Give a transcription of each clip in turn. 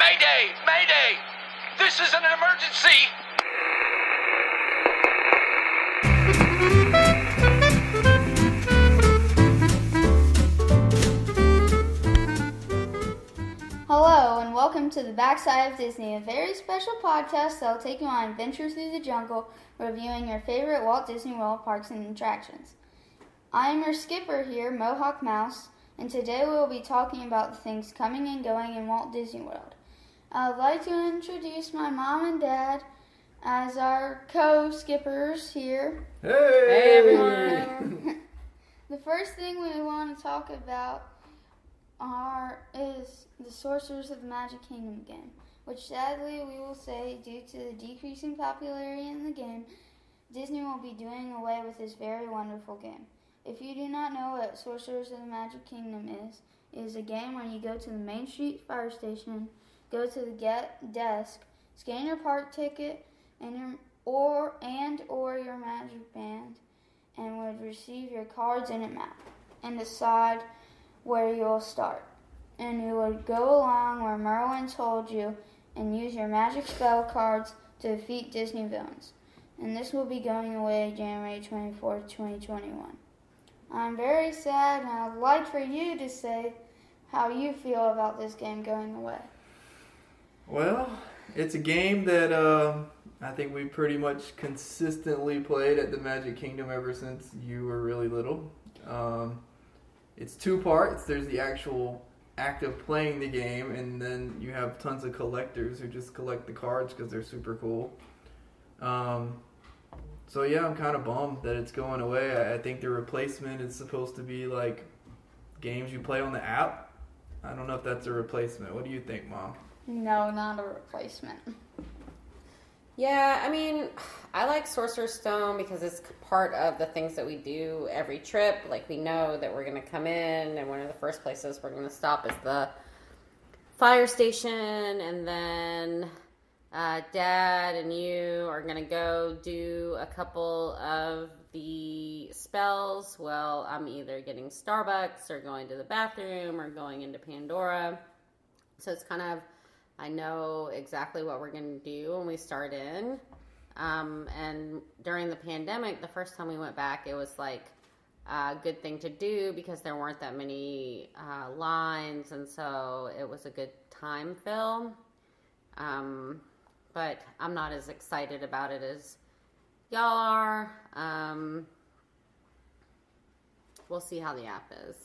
Mayday! Mayday! This is an emergency! Hello, and welcome to the Backside of Disney, a very special podcast that will take you on an adventure through the jungle, reviewing your favorite Walt Disney World parks and attractions. I am your skipper here, Mohawk Mouse, and today we will be talking about the things coming and going in Walt Disney World. I would like to introduce my mom and dad as our co skippers here. Hey, everyone. the first thing we want to talk about are is the Sorcerers of the Magic Kingdom game, which sadly we will say, due to the decreasing popularity in the game, Disney will be doing away with this very wonderful game. If you do not know what Sorcerers of the Magic Kingdom is, it is a game where you go to the Main Street Fire Station, go to the get desk, scan your park ticket, and your or and or your magic band, and would receive your cards and a map, and decide where you will start. And you would go along where Merlin told you and use your magic spell cards to defeat Disney villains. And this will be going away January 24th, 2021. I'm very sad and I'd like for you to say how you feel about this game going away. Well, it's a game that uh, I think we pretty much consistently played at the Magic Kingdom ever since you were really little. Um, it's two parts. There's the actual act of playing the game, and then you have tons of collectors who just collect the cards because they're super cool. Um, so yeah, I'm kind of bummed that it's going away. I, I think the replacement is supposed to be like games you play on the app. I don't know if that's a replacement. What do you think, Mom? No, not a replacement. Yeah, I mean, I like Sorcerer's Stone because it's part of the things that we do every trip. Like, we know that we're going to come in, and one of the first places we're going to stop is the fire station, and then uh, Dad and you are going to go do a couple of the spells. Well, I'm either getting Starbucks or going to the bathroom or going into Pandora. So it's kind of I know exactly what we're going to do when we start in. Um, and during the pandemic, the first time we went back, it was like a good thing to do because there weren't that many uh, lines, and so it was a good time fill. Um, but I'm not as excited about it as y'all are. Um, we'll see how the app is.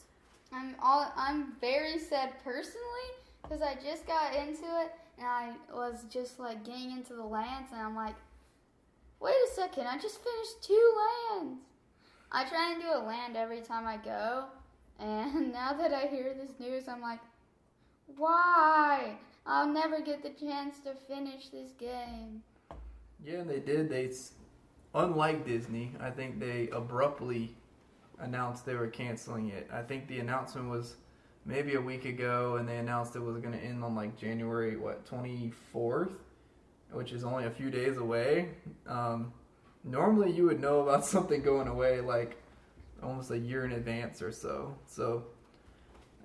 I'm all I'm very sad personally because I just got into it and I was just like getting into the lands and I'm like, wait a second, I just finished two lands. I try and do a land every time I go, and now that I hear this news, I'm like, why? I'll never get the chance to finish this game. Yeah, they did. They, unlike Disney, I think they abruptly announced they were canceling it. I think the announcement was maybe a week ago, and they announced it was going to end on like January what twenty fourth, which is only a few days away. Um, normally, you would know about something going away like almost a year in advance or so. So,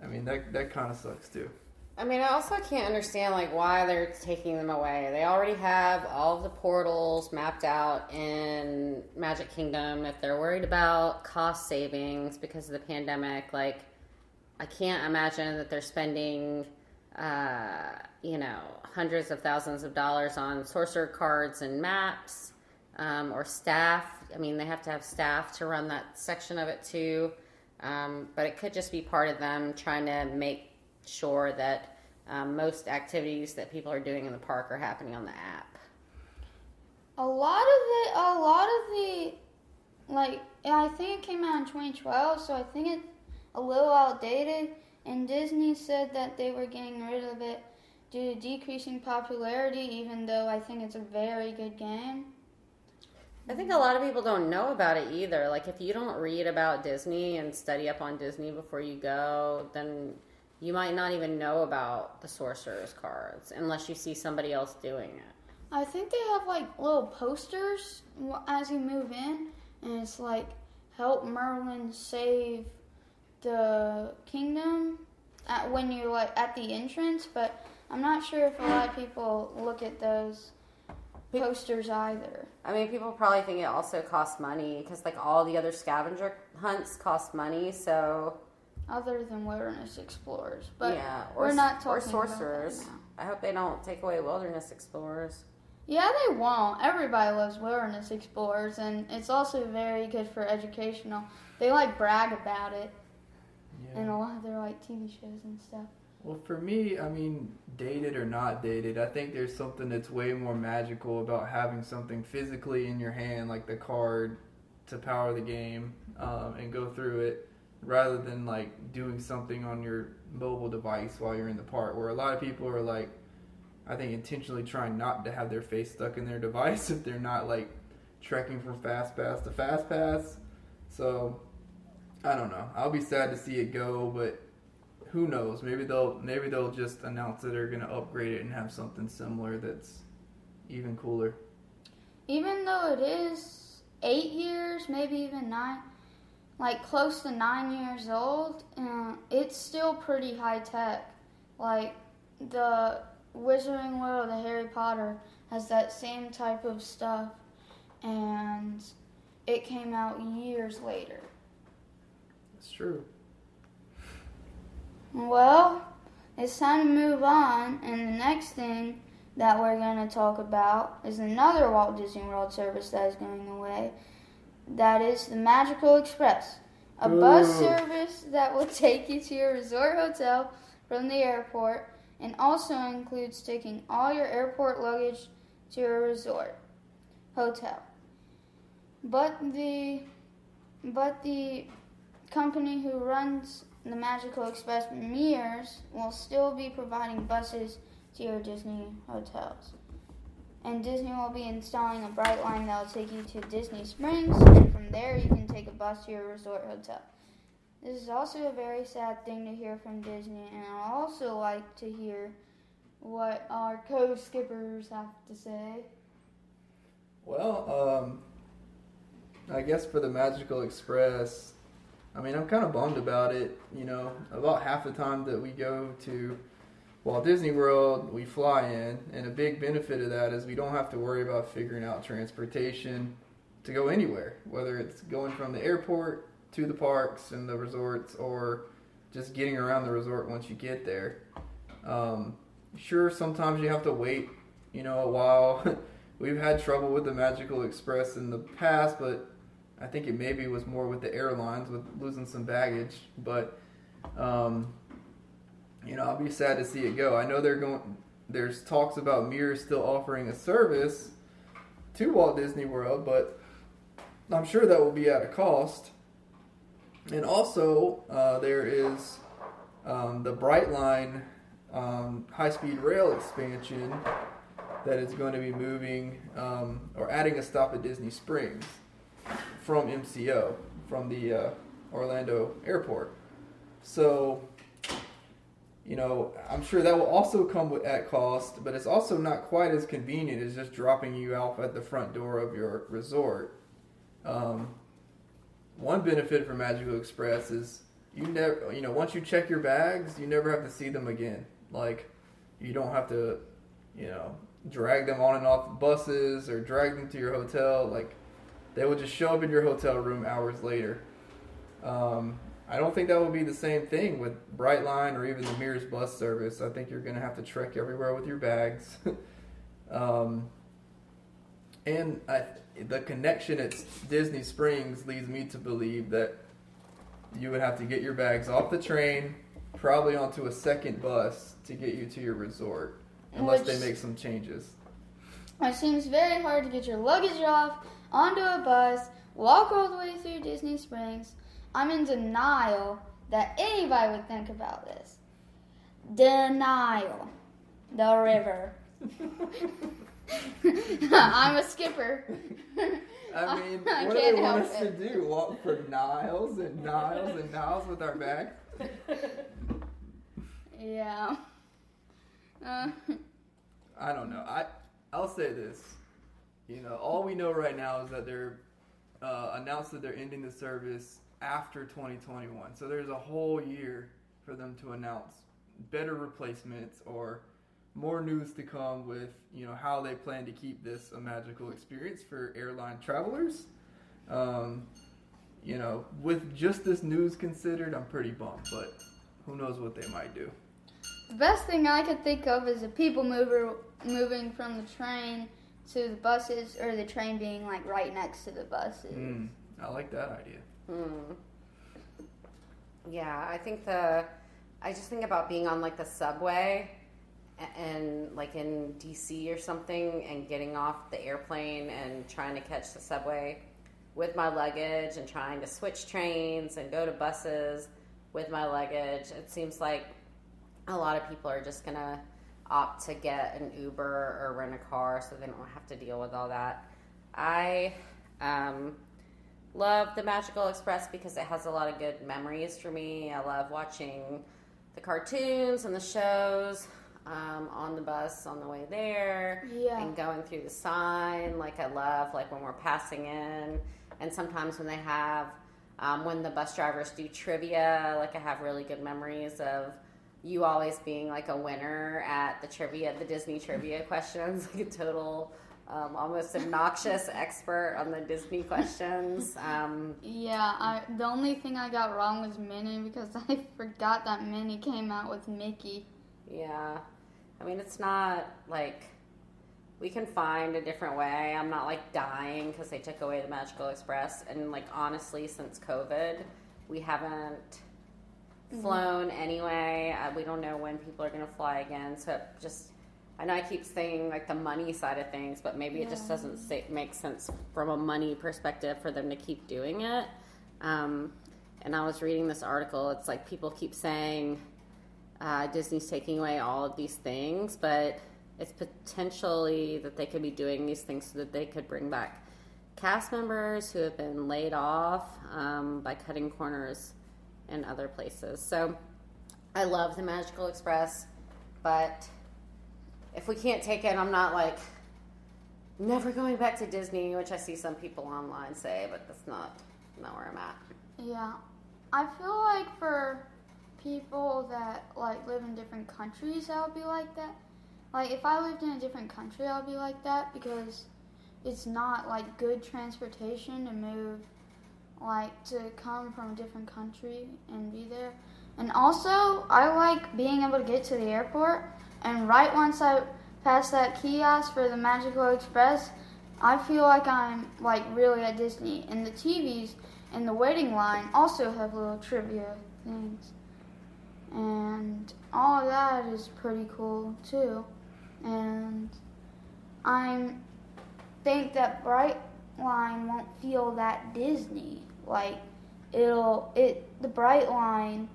I mean that that kind of sucks too. I mean, I also can't understand like why they're taking them away. They already have all of the portals mapped out in Magic Kingdom. If they're worried about cost savings because of the pandemic, like I can't imagine that they're spending, uh, you know, hundreds of thousands of dollars on sorcerer cards and maps um, or staff. I mean, they have to have staff to run that section of it too. Um, but it could just be part of them trying to make sure that um, most activities that people are doing in the park are happening on the app. A lot of it, a lot of the, like, I think it came out in 2012, so I think it a little outdated, and Disney said that they were getting rid of it due to decreasing popularity, even though I think it's a very good game. I think a lot of people don't know about it either. Like, if you don't read about Disney and study up on Disney before you go, then you might not even know about the sorcerer's cards unless you see somebody else doing it. I think they have like little posters as you move in, and it's like help Merlin save the kingdom. at, when you're like at the entrance, but I'm not sure if a lot of people look at those posters either. I mean, people probably think it also costs money because like all the other scavenger hunts cost money. So Other than Wilderness Explorers, but yeah, we're s- not or talking about that sorcerers. I hope they don't take away wilderness explorers. Yeah, they won't. Everybody loves Wilderness Explorers, and it's also very good for educational. They like brag about it in a lot of their like TV shows and stuff. Well, for me, I mean, dated or not dated, I think there's something that's way more magical about having something physically in your hand, like the card, to power the game um, and go through it, rather than like doing something on your mobile device while you're in the park. Where a lot of people are like, I think intentionally trying not to have their face stuck in their device if they're not like trekking from fast pass to fast pass. So I don't know. I'll be sad to see it go, but who knows? Maybe they'll maybe they'll just announce that they're gonna upgrade it and have something similar that's even cooler. Even though it is eight years, maybe even nine, like close to nine years old, uh, it's still pretty high tech. Like the Wizarding World of Harry Potter has that same type of stuff, and it came out years later. It's true. Well, it's time to move on, and the next thing that we're going to talk about is another Walt Disney World service that is going away. That is the Magical Express, a bus service that will take you to your resort hotel from the airport and also includes taking all your airport luggage to your resort hotel. But the but the company who runs the Magical Express Mears will still be providing buses to your Disney hotels. And Disney will be installing a Brightline that will take you to Disney Springs, and from there you can take a bus to your resort hotel. This is also a very sad thing to hear from Disney, and I also like to hear what our co-skippers have to say. Well, um, I guess for the Magical Express, I mean, I'm kind of bummed about it. You know, about half the time that we go to Walt Disney World, we fly in, and a big benefit of that is we don't have to worry about figuring out transportation to go anywhere, whether it's going from the airport to the parks and the resorts or just getting around the resort once you get there. Um, sure, sometimes you have to wait, you know, a while. We've had trouble with the Magical Express in the past, but I think it maybe was more with the airlines with losing some baggage. But um, you know, I'll be sad to see it go. I know they're going. There's talks about Mears still offering a service to Walt Disney World, but I'm sure that will be at a cost. And also, uh, there is um, the Brightline um, high-speed rail expansion that is going to be moving um, or adding a stop at Disney Springs from MCO from the uh, Orlando airport. So, you know, I'm sure that will also come with, at cost, but it's also not quite as convenient as just dropping you off at the front door of your resort. Um, one benefit for Magical Express is you never, you know, once you check your bags, you never have to see them again. Like, you don't have to, you know, drag them on and off buses or drag them to your hotel. Like, they will just show up in your hotel room hours later. Um, I don't think that will be the same thing with Brightline or even the Mears bus service. I think you're going to have to trek everywhere with your bags. um, and I, the connection at Disney Springs leads me to believe that you would have to get your bags off the train, probably onto a second bus to get you to your resort, unless they make some changes. It seems very hard to get your luggage off onto a bus, walk all the way through Disney Springs. I'm in denial that anybody would think about this. Denial. The river. I'm a skipper. I mean, I what do they want us it. to do? Walk for miles and miles and miles with our bags? Yeah. Uh, I don't know. I I'll say this. You know, all we know right now is that they're uh, announced that they're ending the service after 2021. So there's a whole year for them to announce better replacements or more news to come with you know how they plan to keep this a magical experience for airline travelers. Um, you know, with just this news considered, I'm pretty bummed, but who knows what they might do. The best thing I could think of is a people mover moving from the train to the buses, or the train being like right next to the buses. Mm, I like that idea. Hmm. Yeah, I think the. I just think about being on like the subway a- and like in DC or something and getting off the airplane and trying to catch the subway with my luggage and trying to switch trains and go to buses with my luggage. It seems like a lot of people are just gonna opt to get an Uber or rent a car so they don't have to deal with all that. I um, love the Magical Express because it has a lot of good memories for me. I love watching the cartoons and the shows um, on the bus on the way there Yeah. and going through the sign. Like I love like when we're passing in, and sometimes when they have um, when the bus drivers do trivia. Like I have really good memories of you always being like a winner at the trivia, the Disney trivia questions, like a total. Um, almost obnoxious expert on the Disney questions. Um, Yeah, I the only thing I got wrong was Minnie because I forgot that Minnie came out with Mickey. Yeah. I mean, it's not like we can find a different way. I'm not like dying because they took away the Magical Express. And like, honestly, since COVID, we haven't flown anyway. Uh, we don't know when people are going to fly again. So it just, I know I keep saying like the money side of things, but maybe it just doesn't say, make sense from a money perspective for them to keep doing it. Um, and I was reading this article. It's like people keep saying, uh, Disney's taking away all of these things, but it's potentially that they could be doing these things so that they could bring back cast members who have been laid off um, by cutting corners in other places. So I love the Magical Express, but if we can't take it, I'm not like never going back to Disney, which I see some people online say, but that's not not where I'm at. Yeah, I feel like for people that like live in different countries, would be like that. Like if I lived in a different country, I would be like that because it's not like good transportation to move, like to come from a different country and be there. And also, I like being able to get to the airport, and right once I pass that kiosk for the Magical Express, I feel like I'm like really at Disney. And the TVs in the waiting line also have little trivia things. And all of that is pretty cool too. And I think that Bright Line won't feel that Disney. Like it'll it the Brightline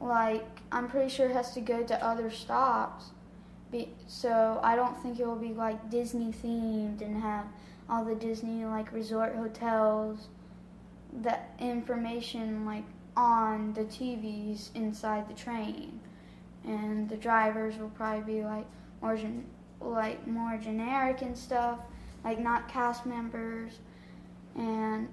like I'm pretty sure has to go to other stops. Be, so I don't think it will be like Disney themed and have all the Disney like resort hotels the information like on the TVs inside the train, and the drivers will probably be like more gen- like more generic and stuff, like not cast members, and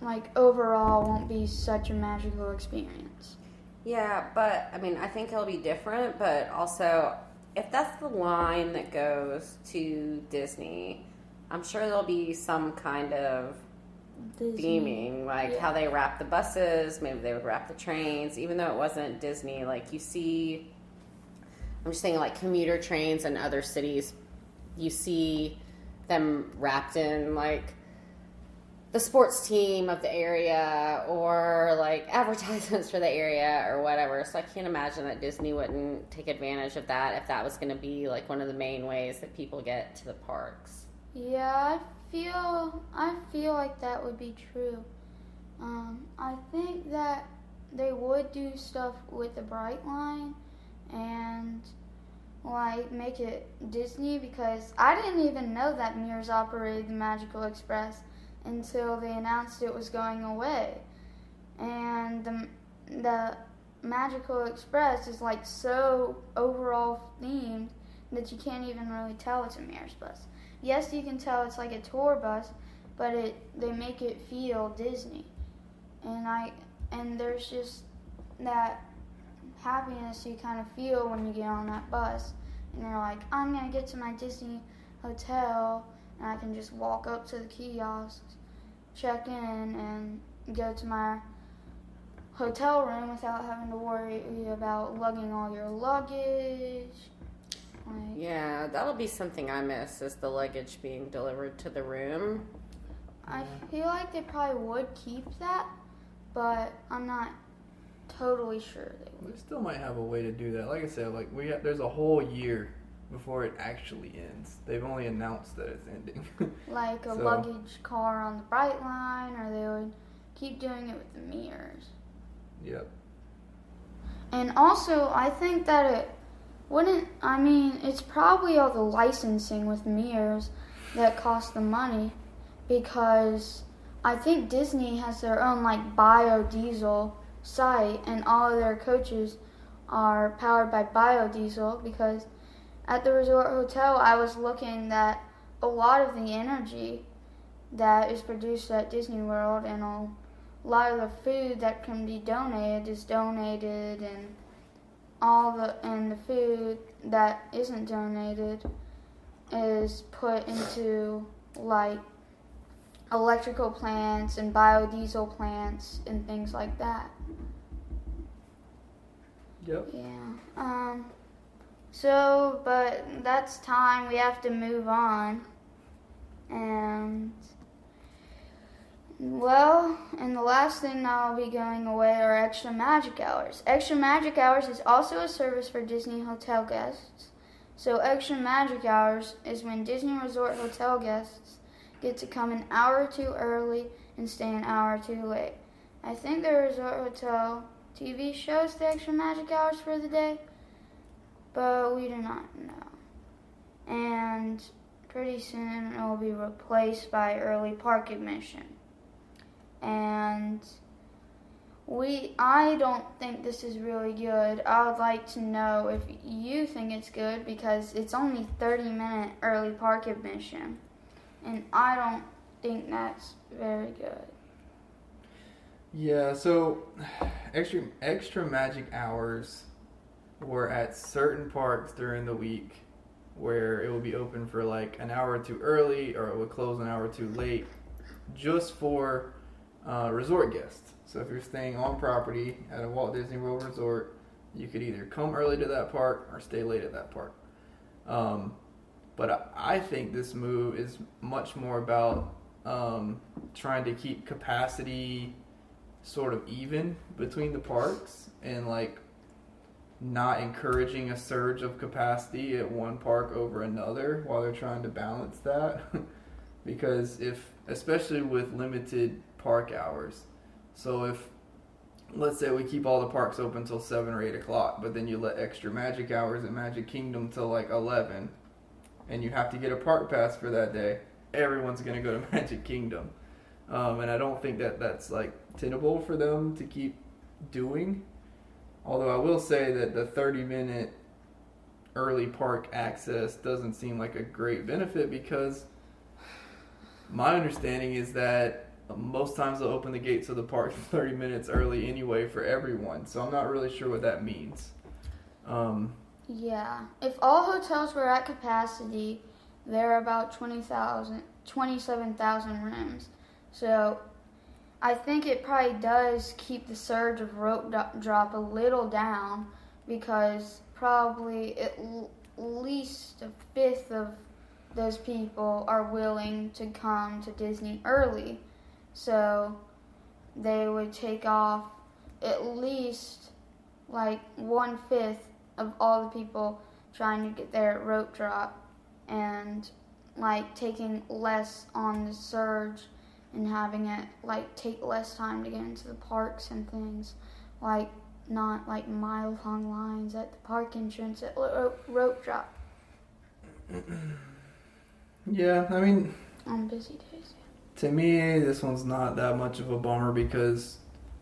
like overall won't be such a magical experience. Yeah, but I mean, I think it'll be different, but also, if that's the line that goes to Disney, I'm sure there'll be some kind of Disney. theming, like Yeah. how they wrap the buses, maybe they would wrap the trains, even though it wasn't Disney. Like, you see, I'm just saying, like commuter trains in other cities, you see them wrapped in like the sports team of the area or like advertisements for the area or whatever. So I can't imagine that Disney wouldn't take advantage of that if that was going to be like one of the main ways that people get to the parks. Yeah, I feel I feel like that would be true. Um, I think that they would do stuff with the Brightline and like make it Disney because I didn't even know that Mears operated the Magical Express until they announced it was going away. And the the Magical Express is like so overall themed that you can't even really tell it's a Mears bus. Yes, you can tell it's like a tour bus, but it they make it feel Disney. And I and there's just that happiness you kind of feel when you get on that bus and you're like, I'm gonna get to my Disney hotel and I can just walk up to the kiosks, check in, and go to my hotel room without having to worry about lugging all your luggage. Like, Yeah, that'll be something I miss is the luggage being delivered to the room. I feel like they probably would keep that, but I'm not totally sure they would. We still might have a way to do that. Like I said, like we have, there's a whole year before it actually ends. They've only announced that it's ending. Like a So- luggage car on the Brightline, or they would keep doing it with the Mears. yep. And also, I think that it wouldn't. I mean, it's probably all the licensing with Mears that cost the money, because I think Disney has their own like biodiesel site, and all of their coaches are powered by biodiesel. Because at the resort hotel, I was looking that a lot of the energy that is produced at Disney World and a lot of the food that can be donated is donated and all the and the food that isn't donated is put into like electrical plants and biodiesel plants and things like that. Yep. Yeah. Um so but that's time we have to move on. And well, and the last thing will be going away are extra magic hours. Extra magic hours is also a service for Disney hotel guests. So extra magic hours is when Disney Resort hotel guests get to come an hour or two early and stay an hour or two late. I think the Resort Hotel TV shows the extra magic hours for the day, but we do not know. And pretty soon it will be replaced by early park admission. And we I don't think this is really good. I would like to know if you think it's good because it's only 30 minute early park admission. And I don't think that's very good. Yeah, so extra extra magic hours were at certain parks during the week where it would be open for like an hour too early or it would close an hour too late just for uh, resort guests. So if you're staying on property at a Walt Disney World resort, you could either come early to that park or stay late at that park. Um, but I I think this move is much more about um, trying to keep capacity sort of even between the parks and like not encouraging a surge of capacity at one park over another while they're trying to balance that. Because if especially with limited park hours. So if let's say we keep all the parks open till 7 or 8 o'clock but then you let extra magic hours at magic kingdom till like 11 and you have to get a park pass for that day everyone's going to go to magic kingdom. Um, and I don't think that that's like tenable for them to keep doing. Although I will say that the 30 minute early park access doesn't seem like a great benefit because my understanding is that most times they'll open the gates of the park 30 minutes early anyway for everyone. So I'm not really sure what that means. Um, Yeah. If all hotels were at capacity, there are about 20,000, 27,000 rooms. So I think it probably does keep the surge of rope drop a little down because probably at least a fifth of those people are willing to come to Disney early. So they would take off at least like one fifth of all the people trying to get there at rope drop and like taking less on the surge and having it like take less time to get into the parks and things like not like mile long lines at the park entrance at ro- rope drop yeah, I mean, on busy days. to me, this one's not that much of a bummer because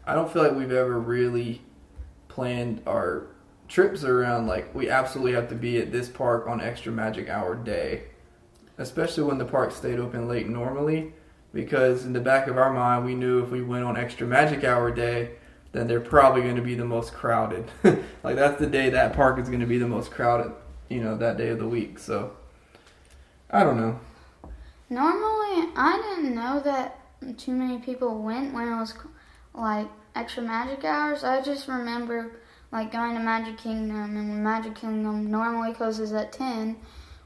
I don't feel like we've ever really planned our trips around like we absolutely have to be at this park on extra magic hour day, especially when the park stayed open late normally. Because in the back of our mind, we knew if we went on extra magic hour day, then they're probably going to be the most crowded. like that's the day that park is going to be the most crowded, you know, that day of the week. So I don't know. Normally, I didn't know that too many people went when it was like extra magic hours. I just remember like going to Magic Kingdom, and Magic Kingdom normally closes at 10,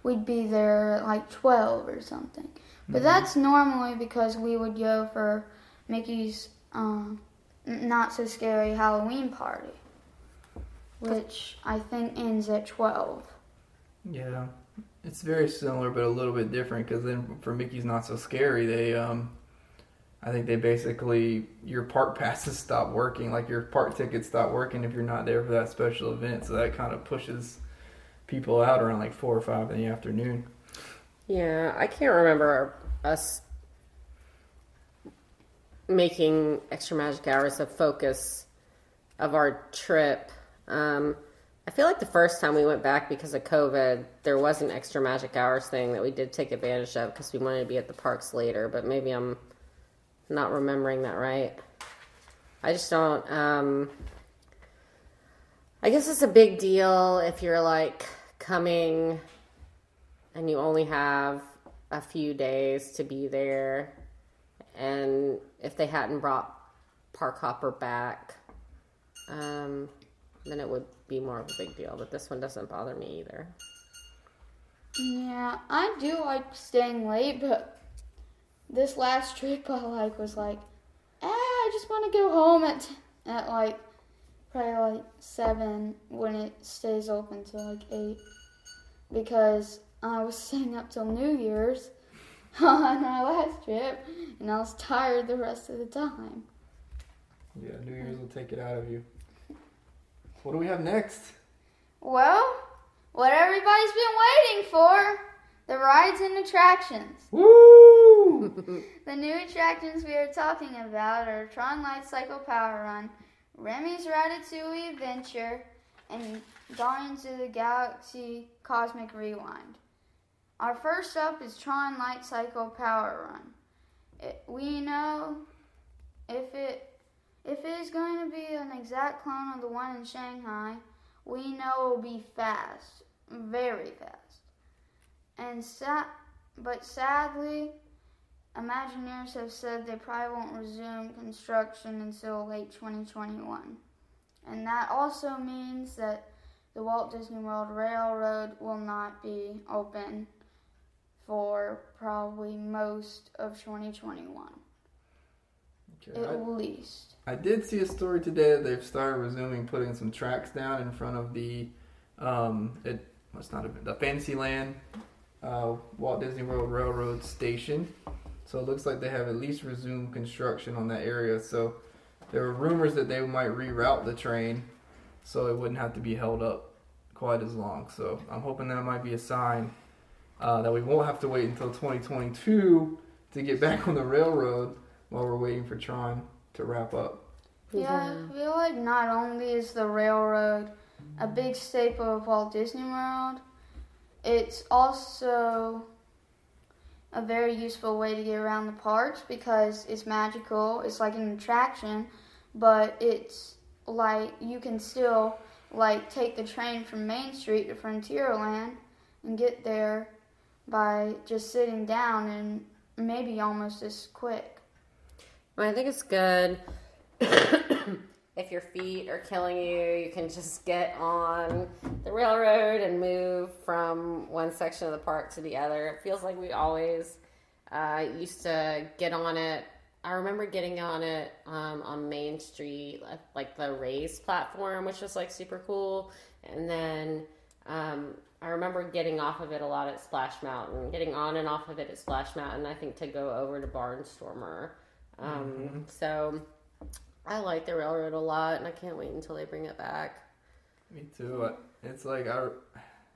we'd be there at like 12 or something. But Mhm. that's normally because we would go for Mickey's um, not so scary Halloween party, which I think ends at 12. Yeah, it's very similar, but a little bit different. Because then for Mickey's Not So Scary, they, um, I think they basically your park passes stop working, like your park tickets stop working if you're not there for that special event. So that kind of pushes people out around like four or five in the afternoon. Yeah, I can't remember us making extra magic hours a focus of our trip. Um, I feel like the first time we went back because of COVID, there was an extra magic hours thing that we did take advantage of because we wanted to be at the parks later. But maybe I'm not remembering that right. I just don't. Um, I guess it's a big deal if you're like coming and you only have a few days to be there. And if they hadn't brought Park Hopper back, um, then it would be more of a big deal. But this one doesn't bother me either. Yeah, I do like staying late, but this last trip I like was like, ah, I just want to go home at at like probably like seven when it stays open till like eight because I was staying up till New Year's on our last trip, and I was tired the rest of the time. Yeah, New Year's will take it out of you. What do we have next? Well, what everybody's been waiting for the rides and attractions. Woo! The new attractions we are talking about are Tron Light Cycle Power Run, Remy's Ratatouille Adventure, and Guardians of the Galaxy Cosmic Rewind. Our first up is Tron Light Cycle Power Run. It, we know if it if it is going to be an exact clone of the one in Shanghai, we know it will be fast, very fast. And sa- but sadly, Imagineers have said they probably won't resume construction until late 2021. And that also means that the Walt Disney World Railroad will not be open for probably most of 2021, Okay, at I- least. I did see a story today that they've started resuming putting some tracks down in front of the um it must not have been the Fantasyland uh, Walt Disney World Railroad station. So it looks like they have at least resumed construction on that area. So there were rumors that they might reroute the train so it wouldn't have to be held up quite as long. So I'm hoping that might be a sign uh, that we won't have to wait until 2022 to get back on the railroad while we're waiting for Tron to wrap up. Yeah, I feel like not only is the railroad a big staple of Walt Disney World, it's also a very useful way to get around the parks because it's magical. It's like an attraction, but it's like you can still like take the train from Main Street to Frontierland and get there by just sitting down and maybe almost as quick. Well, I think it's good. if your feet are killing you, you can just get on the railroad and move from one section of the park to the other. It feels like we always uh, used to get on it. I remember getting on it um, on Main Street, like the raised platform, which was like super cool. And then um, I remember getting off of it a lot at Splash Mountain, getting on and off of it at Splash Mountain. I think to go over to Barnstormer. Um, So I like the railroad a lot, and I can't wait until they bring it back. Me too. It's like I,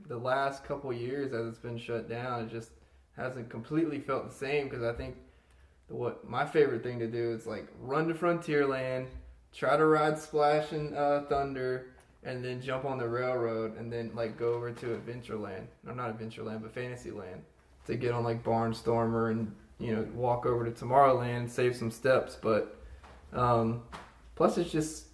the last couple years as it's been shut down, it just hasn't completely felt the same because I think the, what my favorite thing to do is like run to Frontierland, try to ride Splash and uh, Thunder, and then jump on the railroad and then like go over to Adventureland. No, not Adventureland, but Fantasyland to get on like Barnstormer and you know walk over to Tomorrowland save some steps. But um, plus, it's just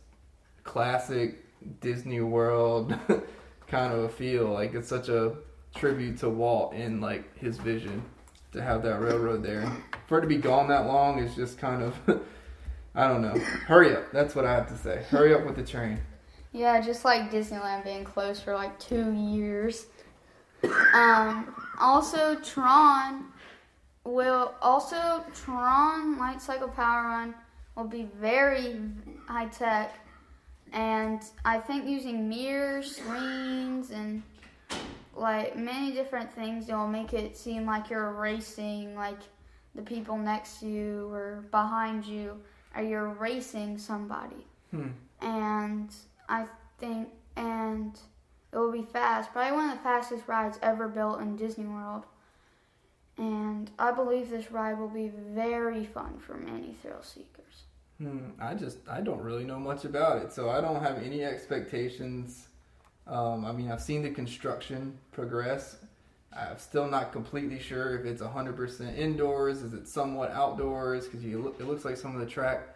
classic Disney World kind of a feel. Like it's such a tribute to Walt and like his vision to have that railroad there. For it to be gone that long is just kind of I don't know. Hurry up. That's what I have to say. Hurry up with the train. Yeah, just like Disneyland being closed for like two years. Um, also, Tron will also Tron Light Cycle Power Run will be very high tech, and I think using mirrors, screens, and like many different things will make it seem like you're racing, like the people next to you or behind you, or you're racing somebody. Hmm. And I think, and it will be fast. Probably one of the fastest rides ever built in Disney World. And I believe this ride will be very fun for many thrill seekers. Hmm, I just I don't really know much about it, so I don't have any expectations. Um, I mean, I've seen the construction progress. I'm still not completely sure if it's 100% indoors. Is it somewhat outdoors? Because look, it looks like some of the track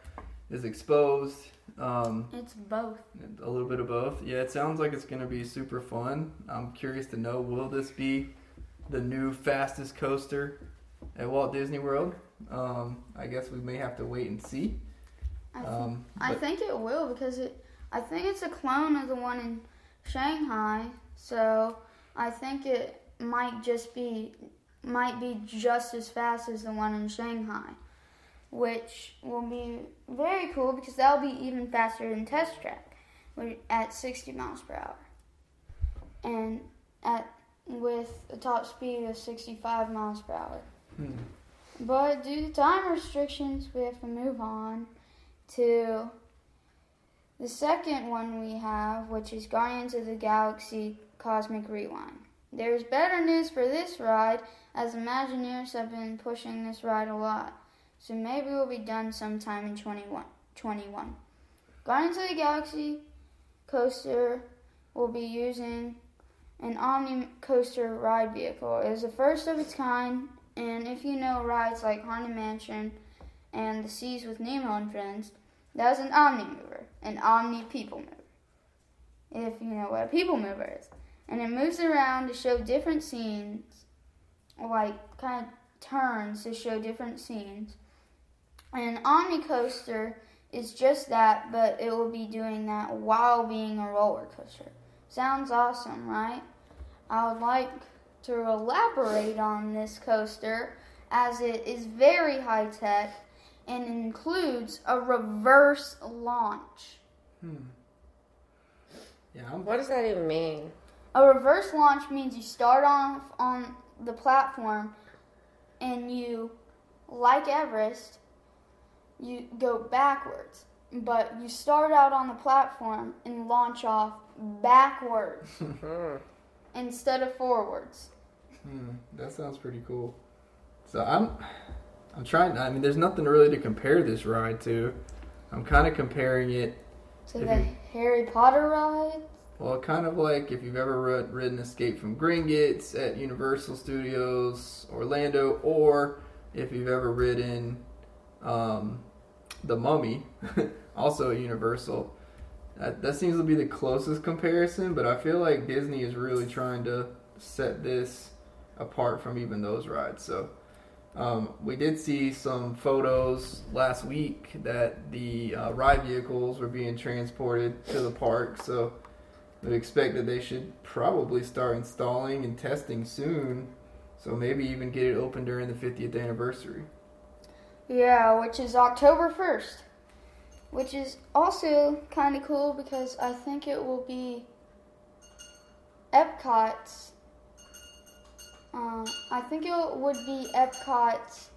is exposed. Um, It's both. a little bit of both. Yeah, it sounds like it's going to be super fun. I'm curious to know will this be the new fastest coaster at Walt Disney World? Um, I guess we may have to wait and see. I, thi- Um, I think it will because it. I think it's a clone of the one in Shanghai, so I think it might just be might be just as fast as the one in Shanghai, which will be very cool because that'll be even faster than Test Track, at 60 miles per hour, and at with a top speed of 65 miles per hour. Hmm. But due to time restrictions, we have to move on to the second one we have, which is Guardians of the Galaxy Cosmic Rewind. There's better news for this ride, as Imagineers have been pushing this ride a lot. So maybe we'll be done sometime in 21. 21. Guardians of the Galaxy coaster will be using an Omni coaster ride vehicle. It is the first of its kind, and if you know rides like Haunted Mansion and The Seas with Nemo and Friends, that is an Omni mover, an Omni people mover. If you know what a people mover is. And it moves around to show different scenes, like kind of turns to show different scenes. And an Omni coaster is just that, but it will be doing that while being a roller coaster. Sounds awesome, right? I would like to elaborate on this coaster as it is very high tech and includes a reverse launch. Hmm. Yeah, What does that even mean? A reverse launch means you start off on the platform and you, like Everest, you go backwards. But you start out on the platform and launch off backwards instead of forwards. hmm, that sounds pretty cool. So I'm, I'm trying. I mean, there's nothing really to compare this ride to. I'm kind of comparing it. To the you- Harry Potter ride. Well, kind of like if you've ever rid- ridden Escape from Gringotts at Universal Studios Orlando, or if you've ever ridden um, the Mummy, also Universal. That, that seems to be the closest comparison, but I feel like Disney is really trying to set this apart from even those rides. So um, we did see some photos last week that the uh, ride vehicles were being transported to the park. So we expect that they should probably start installing and testing soon. So maybe even get it open during the 50th anniversary. Yeah, which is October 1st. Which is also kind of cool because I think it will be Epcot's. Uh, I think it would be Epcot's.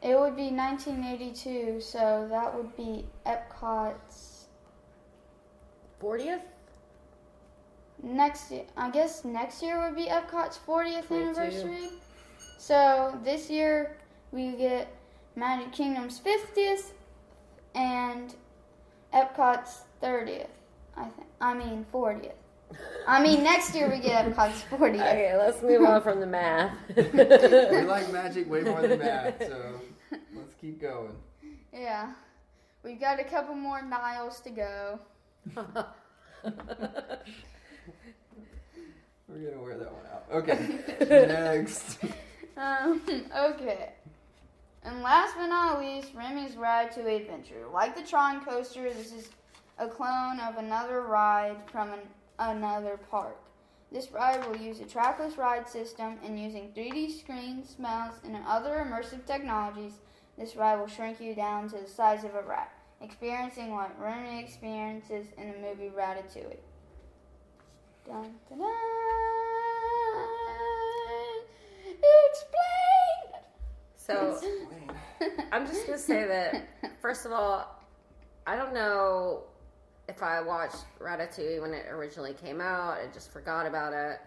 It would be 1982, so that would be Epcot's 40th? next year. I guess next year would be Epcot's 40th 22. anniversary. So this year we get Magic Kingdom's 50th and Epcot's 30th. I think. I mean 40th. I mean next year we get Epcot's 40th. Okay, let's move on from the math. we like magic way more than math, so let's keep going. Yeah. We've got a couple more Niles to go. We're gonna wear that one out. Okay. Next. Um, okay. And last but not least, Remy's Ride to Adventure. Like the Tron coaster, this is a clone of another ride from an, another park. This ride will use a trackless ride system and using 3D screens, smells, and other immersive technologies, this ride will shrink you down to the size of a rat, experiencing what Remy experiences in the movie Ratatouille. Dun, dun, dun. Explain! So I'm just gonna say that first of all, I don't know if I watched Ratatouille when it originally came out. I just forgot about it.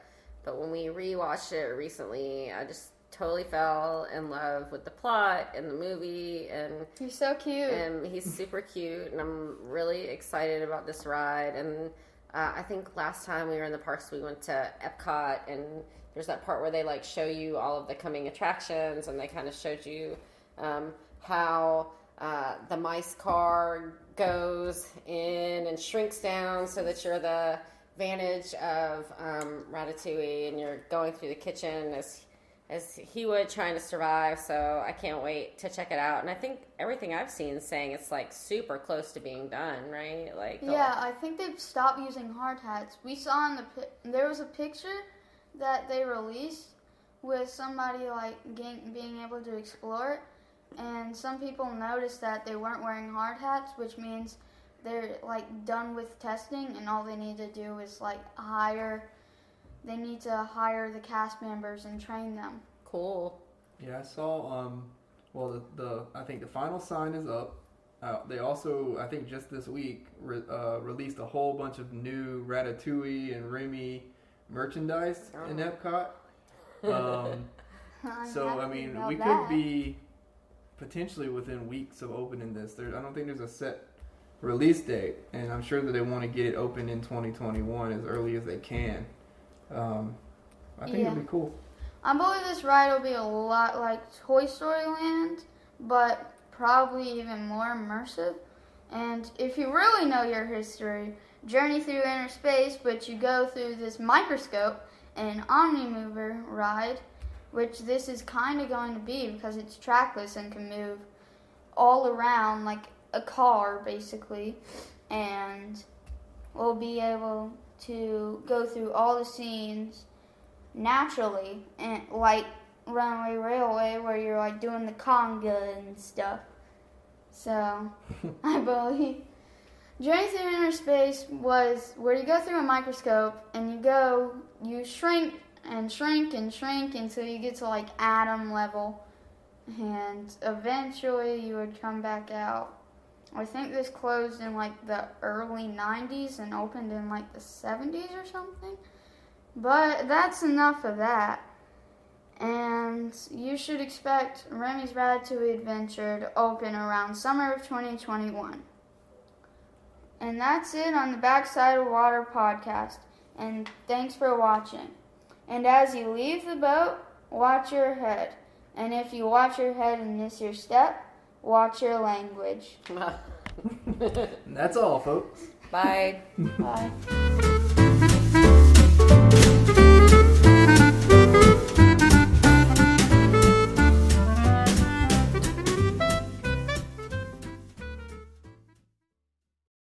But when we rewatched it recently, I just totally fell in love with the plot and the movie and You're so cute. and he's super cute and I'm really excited about this ride and uh, I think last time we were in the parks we went to Epcot and there's that part where they like show you all of the coming attractions and they kind of showed you um, how uh, the mice car goes in and shrinks down so that you're the vantage of um, Ratatouille and you're going through the kitchen as as he would trying to survive. So I can't wait to check it out. And I think everything I've seen is saying it's like super close to being done, right? Like Yeah, I think they've stopped using hard hats. We saw in the there was a picture that they released with somebody like getting, being able to explore it, and some people noticed that they weren't wearing hard hats, which means they're like done with testing, and all they need to do is like hire. They need to hire the cast members and train them. cool. Yeah, I saw. Um, well, the, the I think the final sign is up. Uh, they also, I think, just this week re- uh, released a whole bunch of new Ratatouille and Remy merchandise in Oh. Epcot. Um, so I mean, about we could be potentially within weeks of opening this. There, I don't think there's a set release date, and I'm sure that they want to get it open in 2021 as early as they can. Um, I think Yeah. it'd be cool. I believe this ride will be a lot like Toy Story Land, but probably even more immersive. And if you really know your history, journey through inner space, but you go through this microscope and Omnimover ride, which this is kind of going to be because it's trackless and can move all around like a car basically, and we'll be able to go through all the scenes naturally and like runaway railway where you're like doing the conga and stuff. So i believe journey through inner space was where you go through a microscope and you go you shrink and shrink and shrink until you get to like atom level and eventually you would come back out i think this closed in like the early 90s and opened in like the 70s or something but that's enough of that. And you should expect Remy's Ratatouille Adventure to open around summer of 2021. And that's it on the Backside of Water podcast. And thanks for watching. And as you leave the boat, watch your head. And if you watch your head and miss your step, watch your language. That's all, folks. Bye. Bye.